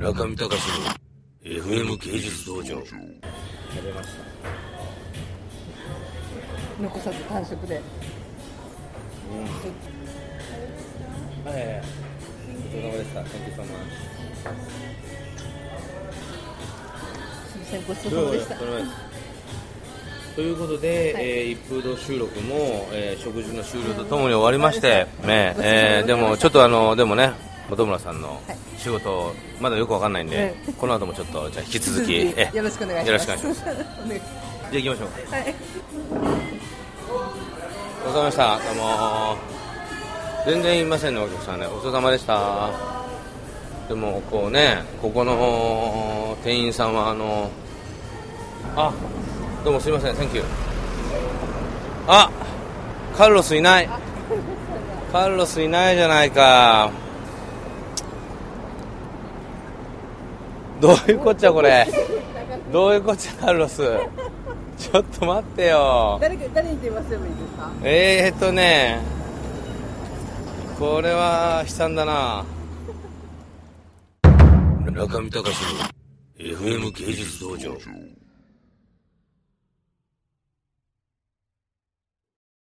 中見隆の FM 芸術道場。食べました残さず完食で。はいはい。はいお疲れ様でした。Thank you so much すみませんごちそうさまでした。とということで、えー一風堂収録も、えー食事の終了とともに終わりまして、ねえーでもちょっとあのでもね本村さんのはい。仕事まだよくわかんないんで、はいこの後もちょっとじゃあ引き続きえよろしくお願いします。じゃあ行きましょう。はい。お疲れ様でした。どうも。全然いませんねお客さんね。お疲れ様でした。でもこうねここの店員さんはあのあどうもすいません。Thank you あカルロスいない。カルロスいないじゃないかどういうこっちゃこれ？どういうこっちゃカルロス？ちょっと待ってよ。誰か誰に電話すればいいですか？えーっとねこれは悲惨だな。中見隆の FM 芸術道場